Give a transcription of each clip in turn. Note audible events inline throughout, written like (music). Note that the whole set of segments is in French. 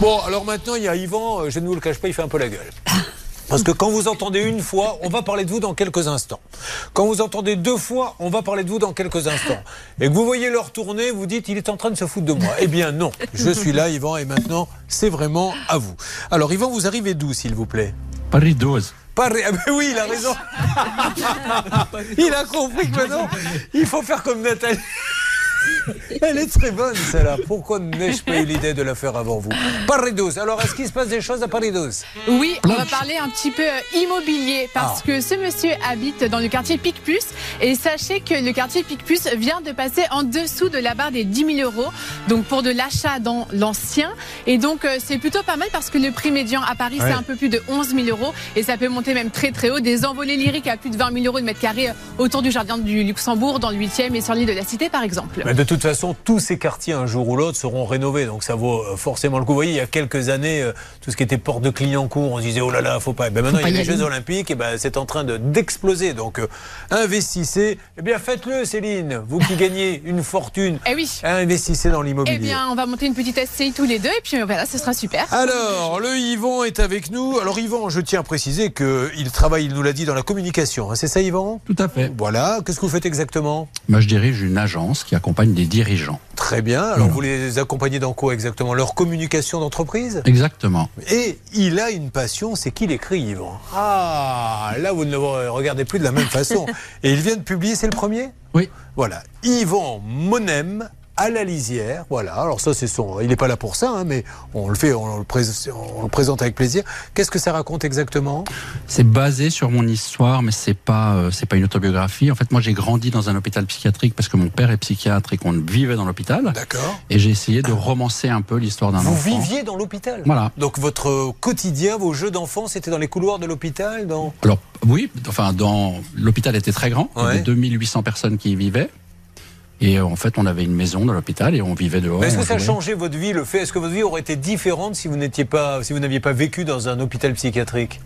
Bon, alors maintenant, il y a Yvan, euh, je ne vous le cache pas, il fait un peu la gueule. Parce que quand vous entendez une fois, on va parler de vous dans quelques instants. Quand vous entendez deux fois, on va parler de vous dans quelques instants. Et que vous voyez leur tourner, vous dites, il est en train de se foutre de moi. Eh bien non, je suis là, Yvan, et maintenant, c'est vraiment à vous. Alors, Yvan, vous arrivez d'où, s'il vous plaît? Paris 12. Paris. Ah ben oui, il a raison. (laughs) il a compris que maintenant, il faut faire comme Nathalie. (laughs) Elle est très bonne, celle-là. Pourquoi n'ai-je pas eu l'idée de la faire avant vous? Paris 12. Alors, est-ce qu'il se passe des choses à Paris 12 Oui, on va parler un petit peu euh, immobilier parce Ah. que ce monsieur habite dans le quartier Picpus et sachez que le quartier Picpus vient de passer en dessous de la barre des 10 000 euros, donc pour de l'achat dans l'ancien. Et donc, euh, c'est plutôt pas mal parce que le prix médian à Paris, Ouais. c'est un peu plus de 11 000 euros et ça peut monter même très très haut. Des envolées lyriques à plus de 20 000 euros de mètre carré euh, autour du jardin du Luxembourg, dans le 8e et sur l'île de la Cité, par exemple. Mais de toute façon, tous ces quartiers, un jour ou l'autre, seront rénovés. Donc ça vaut euh, forcément le coup. Vous voyez, il y a quelques années, euh, tout ce qui était porte de Clignancourt, on se disait, oh là là, faut pas. Ben maintenant, il y a les. Jeux Olympiques, et ben c'est en train de- d'exploser. Donc euh, investissez. Eh bien, faites-le, Céline. Vous qui gagnez une fortune, Eh oui. investissez dans Eh l'immobilier. bien, on va monter une petite SCI tous les deux et puis voilà, ce sera super. Alors, le Yvan est avec nous. Alors, Yvan, je tiens à préciser qu'il travaille, il nous l'a dit, dans la communication. hein. C'est ça, Yvan? Tout à fait. Voilà. Qu'est-ce que vous faites exactement? Moi, je dirige une agence qui accompagne des dirigeants. Très bien. Alors, vous les accompagnez dans quoi exactement? Leur communication d'entreprise? Exactement. Et il a une passion, c'est qu'il écrit, Yvan. Ah, là, vous ne le regardez plus de la même façon. (laughs) Et il vient de publier, c'est le premier? Oui. Voilà. Yvan Monem à la lisière. Voilà. Alors ça, c'est son. Il n'est pas là pour ça, hein, mais on le fait, on le, prés- on le présente avec plaisir. Qu'est-ce que ça raconte exactement? C'est basé sur mon histoire, mais c'est pas euh, c'est pas une autobiographie. En fait, moi, j'ai grandi dans un hôpital psychiatrique parce que mon père est psychiatre et qu'on vivait dans l'hôpital. D'accord. Et j'ai essayé de romancer un peu l'histoire d'un Vous enfant. viviez dans l'hôpital? Voilà. Donc votre quotidien, vos jeux d'enfants, c'était dans les couloirs de l'hôpital, dans. Alors oui, enfin dans l'hôpital était très grand, il y avait 2800 personnes qui y vivaient. Et euh, en fait, on avait une maison dans l'hôpital et on vivait dehors. Mais Est-ce que ça a changé votre vie, le fait Est-ce que votre vie aurait été différente si vous n'étiez pas, si vous n'aviez pas vécu dans un hôpital psychiatrique?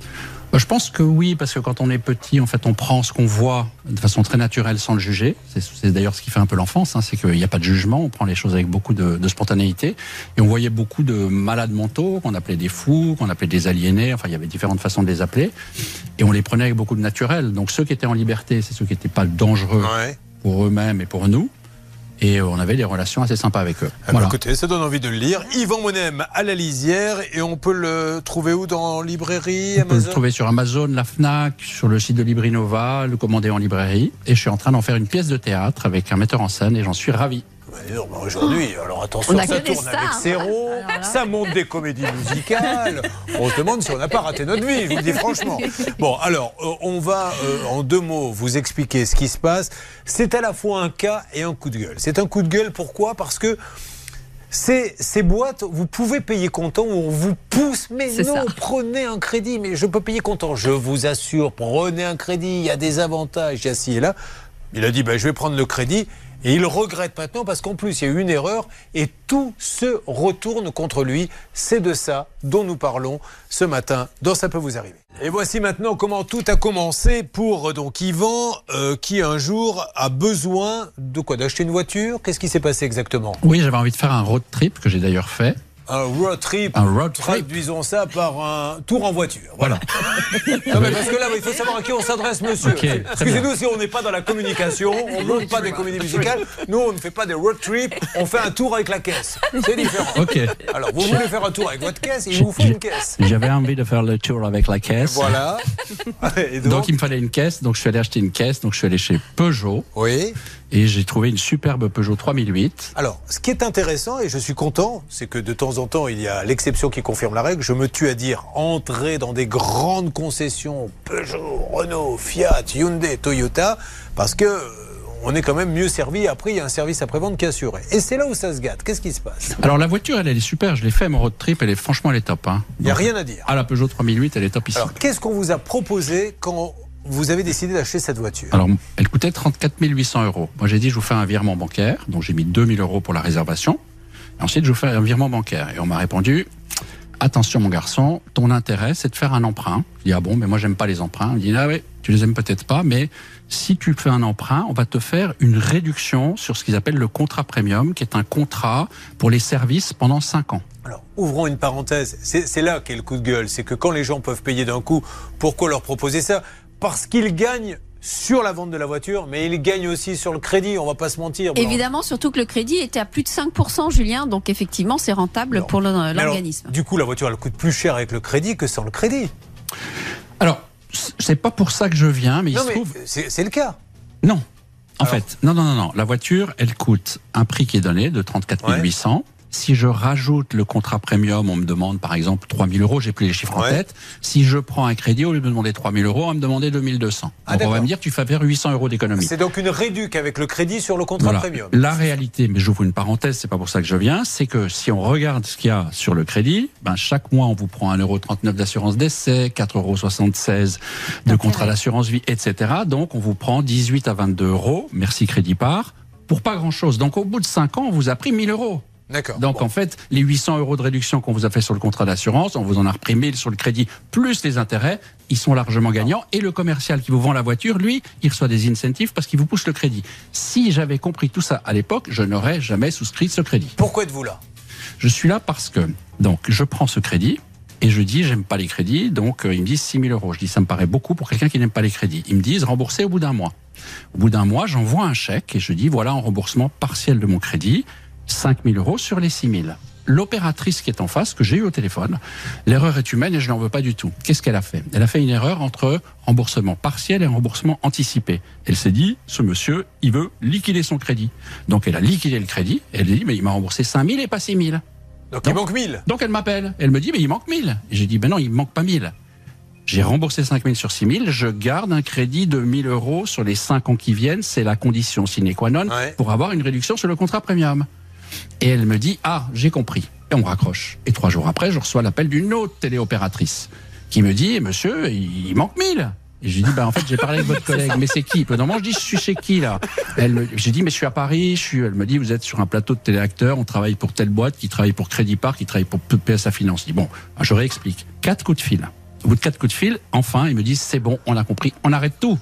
Bah, Je pense que oui, parce que quand on est petit, en fait, on prend ce qu'on voit de façon très naturelle sans le juger. C'est- C'est d'ailleurs ce qui fait un peu l'enfance, hein, c'est qu'il n'y a pas de jugement, on prend les choses avec beaucoup de, de spontanéité. Et on voyait beaucoup de malades mentaux, qu'on appelait des fous, qu'on appelait des aliénés, enfin il y avait différentes façons de les appeler. Et on les prenait avec beaucoup de naturel. Donc ceux qui étaient en liberté, c'est ceux qui n'étaient pas dangereux Ouais. pour eux-mêmes et pour nous. Et euh, on avait des relations assez sympas avec eux. Bah, Voilà. écoutez, ça donne envie de le lire. Yvan Monem à la lisière et on peut le trouver où? Dans librairie, On peut le Amazon? trouver sur Amazon, la Fnac, sur le site de Librinova, le commander en librairie. Et je suis en train d'en faire une pièce de théâtre avec un metteur en scène et j'en suis ravi. Bah, Aujourd'hui, alors attention, ça tourne stars. avec Serrault, Alors là. ça monte des comédies musicales. On se demande si on n'a pas raté notre vie, je vous le dis franchement. Bon, alors, euh, on va euh, en deux mots vous expliquer ce qui se passe. C'est à la fois un cas et un coup de gueule. C'est un coup de gueule, pourquoi? Parce que ces, ces boîtes, vous pouvez payer comptant ou on vous pousse, mais non, ça. prenez un crédit, mais je peux payer comptant. Je vous assure, prenez un crédit, il y a des avantages, il y a ci et là. Il a dit, ben, je vais prendre le crédit. Et il regrette maintenant parce qu'en plus, il y a eu une erreur et tout se retourne contre lui. C'est de ça dont nous parlons ce matin dans Ça peut vous arriver. Et voici maintenant comment tout a commencé pour euh, donc Yvan euh, qui un jour a besoin de quoi? D'acheter une voiture? Qu'est-ce qui s'est passé exactement? Oui, j'avais envie de faire un road trip que j'ai d'ailleurs fait. Un road trip. Un road trip. Traduisons ça par un tour en voiture. Voilà. (laughs) Non, mais parce que là, il faut savoir à qui on s'adresse, monsieur. Excusez-nous si on n'est pas dans la communication, on ne (laughs) monte pas des comédies musicales. Nous, on ne fait pas des road trips, on fait un tour avec la caisse. C'est différent. Ok. Alors, vous voulez faire un tour avec votre caisse, il vous faut une caisse. J'avais envie de faire le tour avec la caisse. Voilà. (laughs) Et donc, Donc il me fallait une caisse, donc je suis allé acheter une caisse, donc je suis allé chez Peugeot oui. Et j'ai trouvé une superbe Peugeot 3008. Alors, ce qui est intéressant, et je suis content, c'est que de temps en temps, il y a l'exception qui confirme la règle. Je me tue à dire entrer dans des grandes concessions Peugeot, Renault, Fiat, Hyundai, Toyota, parce que euh, on est quand même mieux servi. Après, il y a un service après-vente qui est assuré. Et c'est là où ça se gâte. Qu'est-ce qui se passe? Alors la voiture, elle, elle est super, je l'ai fait mon road trip, elle est franchement elle est top. Hein. Il n'y a rien à dire. À la Peugeot 3008, elle est top ici. Alors, qu'est-ce qu'on vous a proposé quand vous avez décidé d'acheter cette voiture Alors, elle coûtait 34 800 euros. Moi, j'ai dit, je vous fais un virement bancaire. Donc, j'ai mis 2000 euros pour la réservation. Et ensuite, je vous fais un virement bancaire. Et on m'a répondu, attention mon garçon, ton intérêt c'est de faire un emprunt. Je dis ah bon, mais moi j'aime pas les emprunts. Il dit ah oui, tu les aimes peut-être pas, mais si tu fais un emprunt, on va te faire une réduction sur ce qu'ils appellent le contrat premium, qui est un contrat pour les services pendant 5 ans. Alors, ouvrons une parenthèse. C'est là qu'est le coup de gueule. C'est que quand les gens peuvent payer d'un coup, pourquoi leur proposer ça? Parce qu'ils gagnent sur la vente de la voiture, mais ils gagnent aussi sur le crédit, on va pas se mentir. Évidemment, surtout que le crédit était à plus de 5%, Julien, donc effectivement, c'est rentable pour l'organisme. Du coup, la voiture, elle coûte plus cher avec le crédit que sans le crédit. Alors, c'est pas pour ça que je viens, mais il se trouve. C'est le cas. Non. En fait, non, non, non, non. La voiture, elle coûte un prix qui est donné de 34 800. Si je rajoute le contrat premium, on me demande par exemple 3000 euros, j'ai plus les chiffres en tête. Si je prends un crédit, au lieu de me demander 3000 euros, on va me demander 2200. Ah, on va me dire tu fais faire 800 euros d'économie. C'est donc une réduque avec le crédit sur le contrat premium. La réalité, mais j'ouvre une parenthèse, c'est pas pour ça que je viens, c'est que si on regarde ce qu'il y a sur le crédit, ben chaque mois on vous prend 1,39€ d'assurance d'essai, 4,76€ de contrat d'assurance vie, etc. Donc on vous prend 18 à 22 euros, merci crédit par, pour pas grand chose. Donc au bout de 5 ans, on vous a pris 1000 euros. Donc en fait, les 800 euros de réduction qu'on vous a fait sur le contrat d'assurance, on vous en a repris 1000 sur le crédit, plus les intérêts, ils sont largement gagnants. Et le commercial qui vous vend la voiture, lui, il reçoit des incentives parce qu'il vous pousse le crédit. Si j'avais compris tout ça à l'époque, je n'aurais jamais souscrit ce crédit. Pourquoi êtes-vous là? Je suis là parce que, donc, je prends ce crédit. Et je dis, j'aime pas les crédits, donc euh, ils me disent 6 000 euros. Je dis, ça me paraît beaucoup pour quelqu'un qui n'aime pas les crédits. Ils me disent, rembourser au bout d'un mois. Au bout d'un mois, j'envoie un chèque et je dis, voilà un remboursement partiel de mon crédit. 5 000 euros sur les 6 000. L'opératrice qui est en face, que j'ai eu au téléphone, l'erreur est humaine et je n'en veux pas du tout. Qu'est-ce qu'elle a fait? Elle a fait une erreur entre remboursement partiel et remboursement anticipé. Elle s'est dit, ce monsieur, il veut liquider son crédit. Donc elle a liquidé le crédit et elle a dit, mais il m'a remboursé 5 000 et pas 6 000. Donc, il manque 1000. Donc elle m'appelle. Elle me dit, mais il manque 1000. Et j'ai dit, ben non, il manque pas 1000. J'ai remboursé 5 000 sur 6 000. Je garde un crédit de 1000 euros sur les 5 ans qui viennent. C'est la condition sine qua non pour avoir une réduction sur le contrat premium. Et elle me dit Ah, j'ai compris. Et on raccroche. Et trois jours après, je reçois l'appel d'une autre téléopératrice qui me dit Monsieur, il manque mille. Et je lui dis, bah, en fait, j'ai parlé avec votre collègue, mais c'est qui? Non, moi, je dis, je suis chez qui, là? J'ai dit, mais je suis à Paris, je suis, elle me dit, vous êtes sur un plateau de téléacteurs, on travaille pour telle boîte, qui travaille pour Crédit Park, qui travaille pour PSA Finance. Je dis, bon, je réexplique. Quatre coups de fil. Au bout de quatre coups de fil, enfin, ils me disent, c'est bon, on a compris, on arrête tout.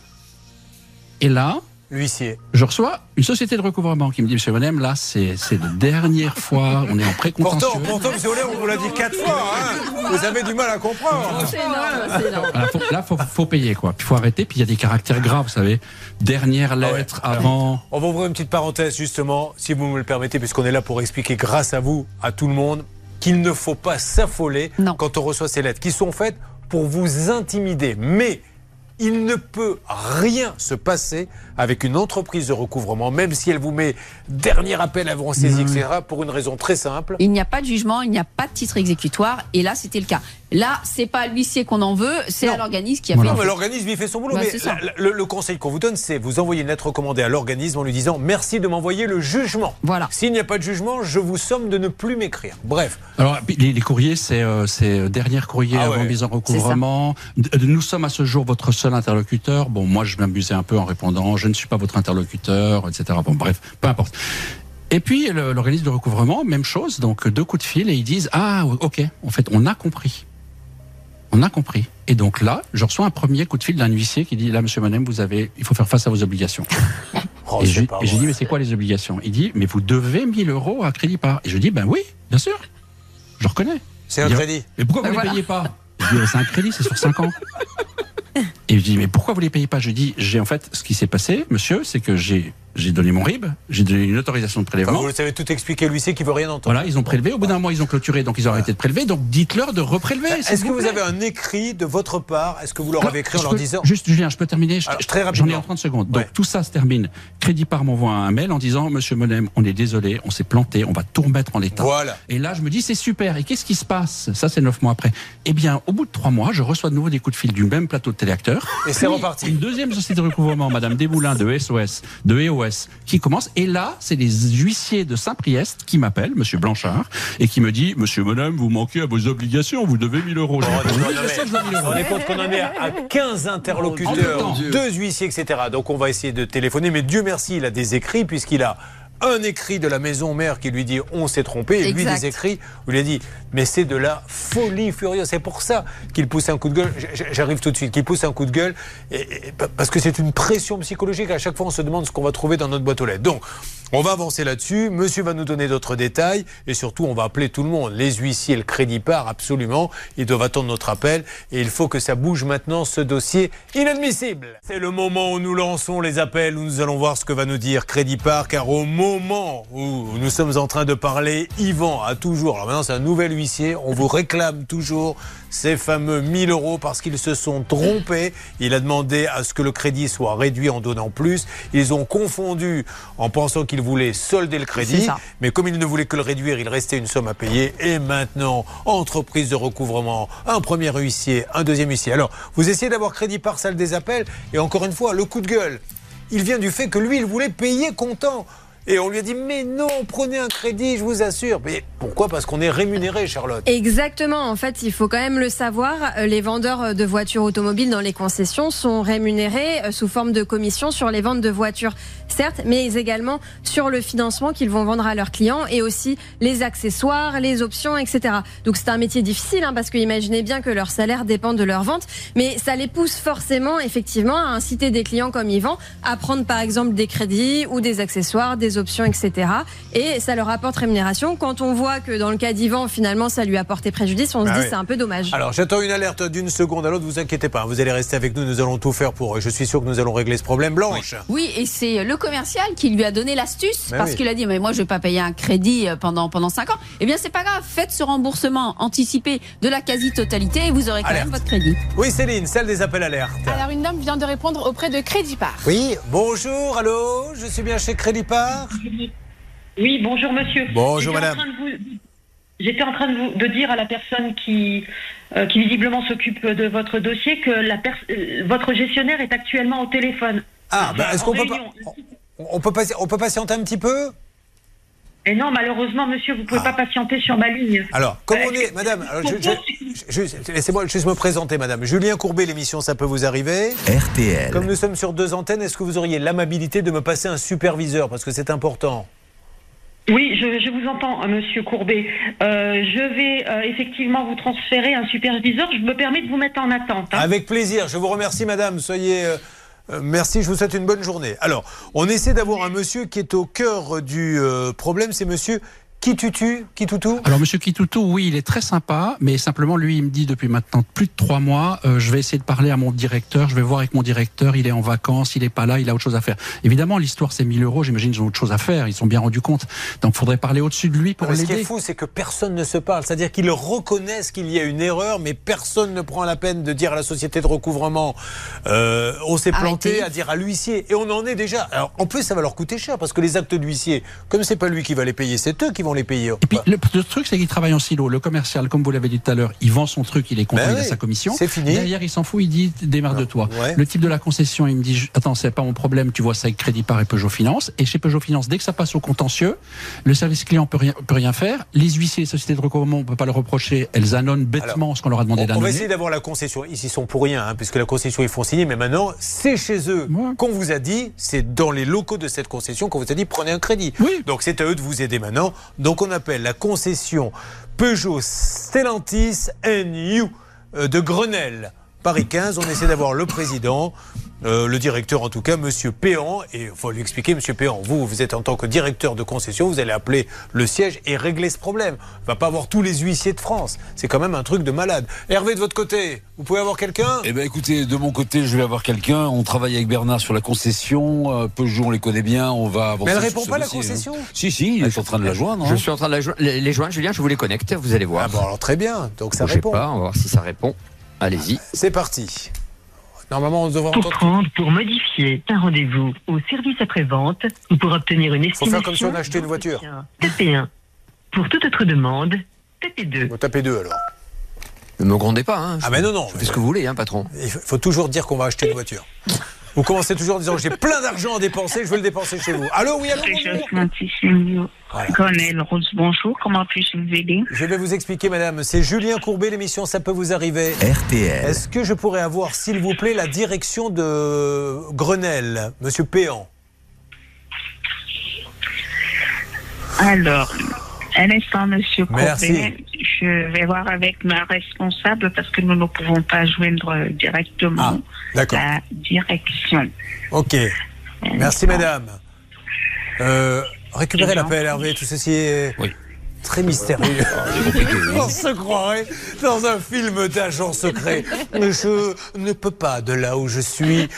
Et là, Huissier. Je reçois une société de recouvrement qui me dit, Monsieur Monem, là, c'est la dernière fois, on est en précontentieux. Pourtant, pourtant, Monsieur Monem, on vous l'a dit quatre fois, hein vous avez du mal à comprendre. C'est énorme, c'est énorme. là, faut, faut payer, quoi. Puis faut arrêter, puis il y a des caractères graves, vous savez. Dernière ah lettre avant. On va ouvrir une petite parenthèse, justement, si vous me le permettez, puisqu'on est là pour expliquer, grâce à vous, à tout le monde, qu'il ne faut pas s'affoler quand on reçoit ces lettres, qui sont faites pour vous intimider. Mais il ne peut rien se passer avec une entreprise de recouvrement, même si elle vous met dernier appel avant saisie, etc., pour une raison très simple. Il n'y a pas de jugement, il n'y a pas de titre exécutoire, et là, c'était le cas. Là, c'est pas l'huissier qu'on en veut, c'est à l'organisme qui a fait. Non, mais l'organisme, il fait son boulot. Bah, mais le, conseil qu'on vous donne, c'est vous envoyer une lettre recommandée à l'organisme en lui disant merci de m'envoyer le jugement. Voilà. S'il n'y a pas de jugement, je vous somme de ne plus m'écrire. Bref. Alors, les, courriers, c'est euh, euh, dernier courrier ah avant mise en recouvrement. Nous sommes à ce jour votre seul interlocuteur. Bon, moi, je m'amusais un peu en répondant je ne suis pas votre interlocuteur, etc. Bon, bref, peu importe. Et puis l'organisme de recouvrement, même chose, donc deux coups de fil et ils disent ah ok, en fait on a compris. On a compris. Et donc là, je reçois un premier coup de fil d'un huissier qui dit là, Monsieur Monem, vous avez, il faut faire face à vos obligations. (laughs) Oh, et j'ai dit mais c'est quoi les obligations? Il dit mais vous devez 1000 euros à crédit par. Et je dis ben oui, bien sûr, je reconnais. C'est un crédit. Mais pourquoi vous ne les payez pas? Je dis c'est un crédit, c'est sur 5 ans. (laughs) Et je dis mais pourquoi vous les payez pas? Je dis j'ai en fait ce qui s'est passé, monsieur, c'est que j'ai j'ai donné mon RIB, j'ai donné une autorisation de prélèvement. vous le savez tout expliquer, lui, c'est qu'il veut rien entendre. Voilà, ils ont prélevé. Au bout d'un mois, ils ont clôturé, donc ils ont arrêté de prélever. Donc dites-leur de reprélever. Est-ce que vous, avez un écrit de votre part Est-ce que vous leur avez écrit en leur disant Juste, Julien, je peux terminer Très rapidement. J'en ai en 30 secondes. Donc tout ça se termine. Crédit par m'envoie un mail en disant Monsieur Monem, on est désolé, on s'est planté, on va tout remettre en l'état. Voilà. Et là, je me dis c'est super. Et qu'est-ce qui se passe? Ça, c'est neuf mois après. Eh bien, au bout de trois mois, je reçois de nouveau des coups de fil du même plateau de téléacteurs. Et c'est reparti. Une deuxième société de recouvrement, Madame Desmoulins de SOS, de Qui commence et là, c'est les huissiers de Saint-Priest qui m'appellent, Monsieur Blanchard, et qui me dit, Monsieur Bonhomme, vous manquez à vos obligations, vous devez 1000 euros. on est compte qu'on en est à (laughs) 15 interlocuteurs, deux huissiers, etc. Donc on va essayer de téléphoner, mais Dieu merci, il a des écrits puisqu'il a un écrit de la maison mère qui lui dit on s'est trompé, et lui Exact. des écrits où il a dit mais c'est de la folie furieuse. C'est pour ça qu'il pousse un coup de gueule. J'arrive tout de suite. Qu'il pousse un coup de gueule et- et- parce que c'est une pression psychologique. À chaque fois, on se demande ce qu'on va trouver dans notre boîte aux lettres. Donc, on va avancer là-dessus. Monsieur va nous donner d'autres détails et surtout, on va appeler tout le monde. Les huissiers, le crédit part absolument. Ils doivent attendre notre appel et il faut que ça bouge maintenant ce dossier inadmissible. C'est le moment où nous lançons les appels où nous allons voir ce que va nous dire Crédit Part car au moment où nous sommes en train de parler, Yvan a toujours, alors maintenant c'est un nouvel huissier, on vous réclame toujours ces fameux 1000 euros parce qu'ils se sont trompés. Il a demandé à ce que le crédit soit réduit en donnant plus. Ils ont confondu en pensant qu'ils voulaient solder le crédit. Mais comme il ne voulait que le réduire, il restait une somme à payer. Et maintenant, entreprise de recouvrement, un premier huissier, un deuxième huissier. Alors, vous essayez d'avoir crédit par salle des appels. Et encore une fois, le coup de gueule, il vient du fait que lui, il voulait payer comptant. Et on lui a dit, mais non, prenez un crédit, je vous assure. Mais pourquoi? Parce qu'on est rémunéré, Charlotte. Exactement. En fait, il faut quand même le savoir. euh, Les vendeurs de voitures automobiles dans les concessions sont rémunérés euh, sous forme de commission sur les ventes de voitures, certes, mais également sur le financement qu'ils vont vendre à leurs clients et aussi les accessoires, les options, etc. Donc c'est un métier difficile hein, parce que imaginez bien que leur salaire dépend de leur vente, mais ça les pousse forcément, effectivement, à inciter des clients comme Yvan à prendre par exemple des crédits ou des accessoires, des options, etc. Et ça leur apporte rémunération. Quand on voit que dans le cas d'Yvan, finalement, ça lui a porté préjudice, on se Ah dit oui. c'est un peu dommage. Alors j'attends une alerte d'une seconde à l'autre, vous inquiétez pas, vous allez rester avec nous, nous allons tout faire pour eux. Je suis sûr que nous allons régler ce problème. Blanche Oui, et c'est le commercial qui lui a donné l'astuce Ben parce oui. qu'il a dit mais moi je vais pas payer un crédit euh, pendant pendant 5 ans. Eh bien c'est pas grave, faites ce remboursement anticipé de la quasi-totalité et vous aurez quand Alerte. même votre crédit. Oui Céline, celle des appels alertes. Alors une dame vient de répondre auprès de Crédit Part. Oui, bonjour, allô, je suis bien chez Crédit Part Oui, bonjour monsieur. Bonjour, J'étais en madame. train de vous- J'étais en train de, vous, de dire à la personne qui, euh, qui visiblement s'occupe de votre dossier que la euh, votre gestionnaire est actuellement au téléphone. Ah, bah, Enfin, est-ce qu'on peut, pas, réunion. on, on peut, passer- on peut patienter un petit peu? Et non, malheureusement, monsieur, vous pouvez Ah. pas patienter sur ma ligne. Alors, comme Euh, on est, madame, laissez-moi juste me présenter, madame. Julien Courbet, l'émission, ça peut vous arriver. RTL. Comme nous sommes sur deux antennes, est-ce que vous auriez l'amabilité de me passer un superviseur? Parce que c'est important. Oui, je, je vous entends, euh, monsieur Courbet. Euh, je vais euh, effectivement vous transférer un superviseur. Je me permets de vous mettre en attente. hein. Avec plaisir. Je vous remercie, madame. Soyez. euh, merci, je vous souhaite une bonne journée. Alors, on essaie d'avoir un monsieur qui est au cœur du euh, problème. C'est monsieur Kitutu, Kitutu Alors, Monsieur Kitutu, oui, il est très sympa, mais simplement, lui, il me dit depuis maintenant plus de trois mois, euh, je vais essayer de parler à mon directeur, je vais voir avec mon directeur, il est en vacances, il est pas là, il a autre chose à faire. Évidemment, l'histoire, c'est 1000 euros, j'imagine qu'ils ont autre chose à faire, ils sont bien rendus compte. Donc, faudrait parler au-dessus de lui pour mais ce qui est l'aider. fou, c'est que personne ne se parle. C'est-à-dire qu'ils reconnaissent qu'il y a une erreur, mais personne ne prend la peine de dire à la société de recouvrement euh, on s'est planté, à dire à l'huissier. Et on en est déjà. Alors, en plus, ça va leur coûter cher parce que les actes d'huissier, comme c'est pas lui qui va les payer, c'est eux qui vont les payer. Et puis, le, le truc, c'est qu'il travaille en silo. Le commercial, comme vous l'avez dit tout à l'heure, il vend son truc, il est content, Ben il a oui, sa commission. c'est fini. Derrière, il s'en fout, il dit, démarre de toi. Ouais. Le type de la concession, il me dit, attends, c'est pas mon problème, tu vois ça avec Crédit Par et Peugeot Finance. Et chez Peugeot Finance, dès que ça passe au contentieux, le service client peut rien, peut rien faire. Les huissiers, les sociétés de recouvrement, on peut pas le reprocher. Elles annonnent bêtement ce qu'on leur a demandé On, on va d'annoncer. essayer d'avoir la concession. Ils y sont pour rien, hein, puisque la concession, ils font signer. Mais maintenant, c'est chez eux Ouais. qu'on vous a dit, c'est dans les locaux de cette concession qu'on vous a dit, prenez un crédit. Oui. Donc c'est à eux de vous aider maintenant. Donc on appelle la concession Peugeot Stellantis NU euh, de Grenelle. Paris 15, on essaie d'avoir le président, euh, le directeur en tout cas, Monsieur Péan, et il faut lui expliquer, Monsieur Péan, vous, vous êtes en tant que directeur de concession, vous allez appeler le siège et régler ce problème. On va pas avoir tous les huissiers de France, c'est quand même un truc de malade. Hervé, de votre côté, vous pouvez avoir quelqu'un? Eh ben écoutez, de mon côté, je vais avoir quelqu'un. On travaille avec Bernard sur la concession. Euh, Peugeot, on les connaît bien. On va avancer. Mais elle répond pas à la dossier, hein. concession? Si, si, il est en train de la joindre. Je hein. suis en train de la jo- les, les joindre, Julien, je vous les connecte, vous allez voir. Ah bon, alors très bien, donc ça Bougez répond. pas, on va voir si ça répond. Allez-y. C'est parti. Normalement, on devrait Pour entendre. prendre, pour modifier un rendez-vous au service après-vente ou pour obtenir une estimation. faire comme si on achetait une voiture. Tapez 1. Pour toute autre demande, tapez 2. Vous tapez deux alors. Ne me grondez pas, hein. Ah mais non, non. Je fais ce que vous voulez, hein, patron. Il faut toujours dire qu'on va acheter une voiture. Vous commencez toujours en disant j'ai plein d'argent à dépenser, je veux le dépenser chez vous. Allô, oui, allô. Voilà. Colonel Rose, bonjour. Comment puis-je vous aider Je vais vous expliquer, madame. C'est Julien Courbet, l'émission Ça peut vous arriver. RTL. Est-ce que je pourrais avoir, s'il vous plaît, la direction de Grenelle, monsieur Péan? Alors, un instant, monsieur Merci. Courbet. Je vais voir avec ma responsable parce que nous ne pouvons pas joindre Ah, directement d'accord. la direction. Ok. Merci, madame. Euh, récupérez l'appel, Hervé. Tout ceci est très mystérieux. (laughs) On se croirait dans un film d'agent secret. Je ne peux pas, de là où je suis,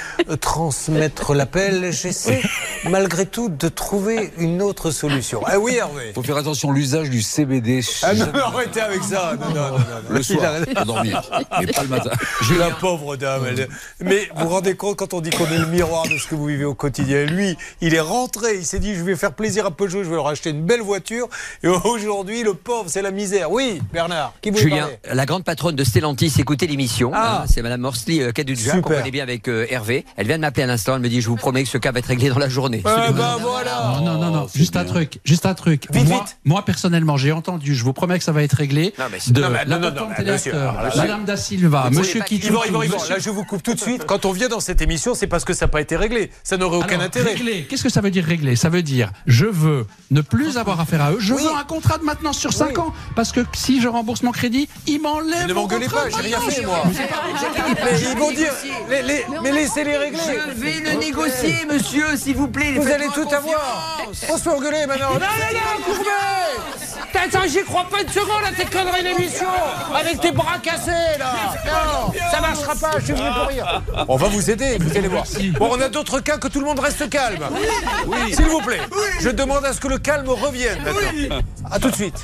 transmettre l'appel. J'essaie, malgré tout, de trouver une autre solution. Ah oui, Hervé faut faire attention à l'usage du CBD. Ah non, arrêtez avec ça. Non, non, non, non. Le Il soir, pour dormir, mais pas le matin. (laughs) La pauvre dame. elle- Mais vous vous rendez compte quand on dit qu'on est le miroir de ce que vous vivez au quotidien? Lui, il est rentré, il s'est dit je vais faire plaisir à Peugeot, je vais leur acheter une belle voiture. Et aujourd'hui, le pauvre, c'est la misère. Oui, Bernard, qui vous Julien, la grande patronne de Stellantis, écoutez l'émission. Ah. hein, c'est Madame Morsley euh, Kadudja, qu'on connaît bien avec euh, Hervé. Elle vient de m'appeler à l'instant. Elle me dit Je vous promets que ce cas va être réglé dans la journée. Ah ben voilà Non, non, non, non. Juste un truc. Juste un truc. Vite, moi, vite. moi, personnellement, j'ai entendu, je vous promets que ça va être réglé. Non, mais de Non, mais- la non, Madame Da Silva, Monsieur Yvan, Yvan, Yvan, monsieur- là je vous coupe tout de suite. Quand on vient dans cette émission, c'est parce que ça n'a pas été réglé. Ça n'aurait aucun Alors, intérêt. Régler. Qu'est-ce que ça veut dire régler Ça veut dire je veux ne plus avoir affaire à eux. Je Oui. veux un contrat de maintenance sur 5 Oui. ans. Parce que si je rembourse mon crédit, ils m'enlèvent. Ne m'engueulez pas, j'ai rien fait moi. Ils vont dire, les- les- mais laissez-les régler. Je vais le négocier, monsieur, s'il vous plaît. Vous allez tout avoir. On se fait engueuler maintenant. Non, non, non, Courbet Attends, j'y crois pas une seconde à tes conneries d'émission Avec tes bras cassés, là Non, ça marchera pas, je suis venu pour rire. On va vous aider, vous allez voir. Bon, on a d'autres cas que tout le monde reste calme. Oui. S'il vous plaît, je demande à ce que le calme revienne maintenant. À tout de suite.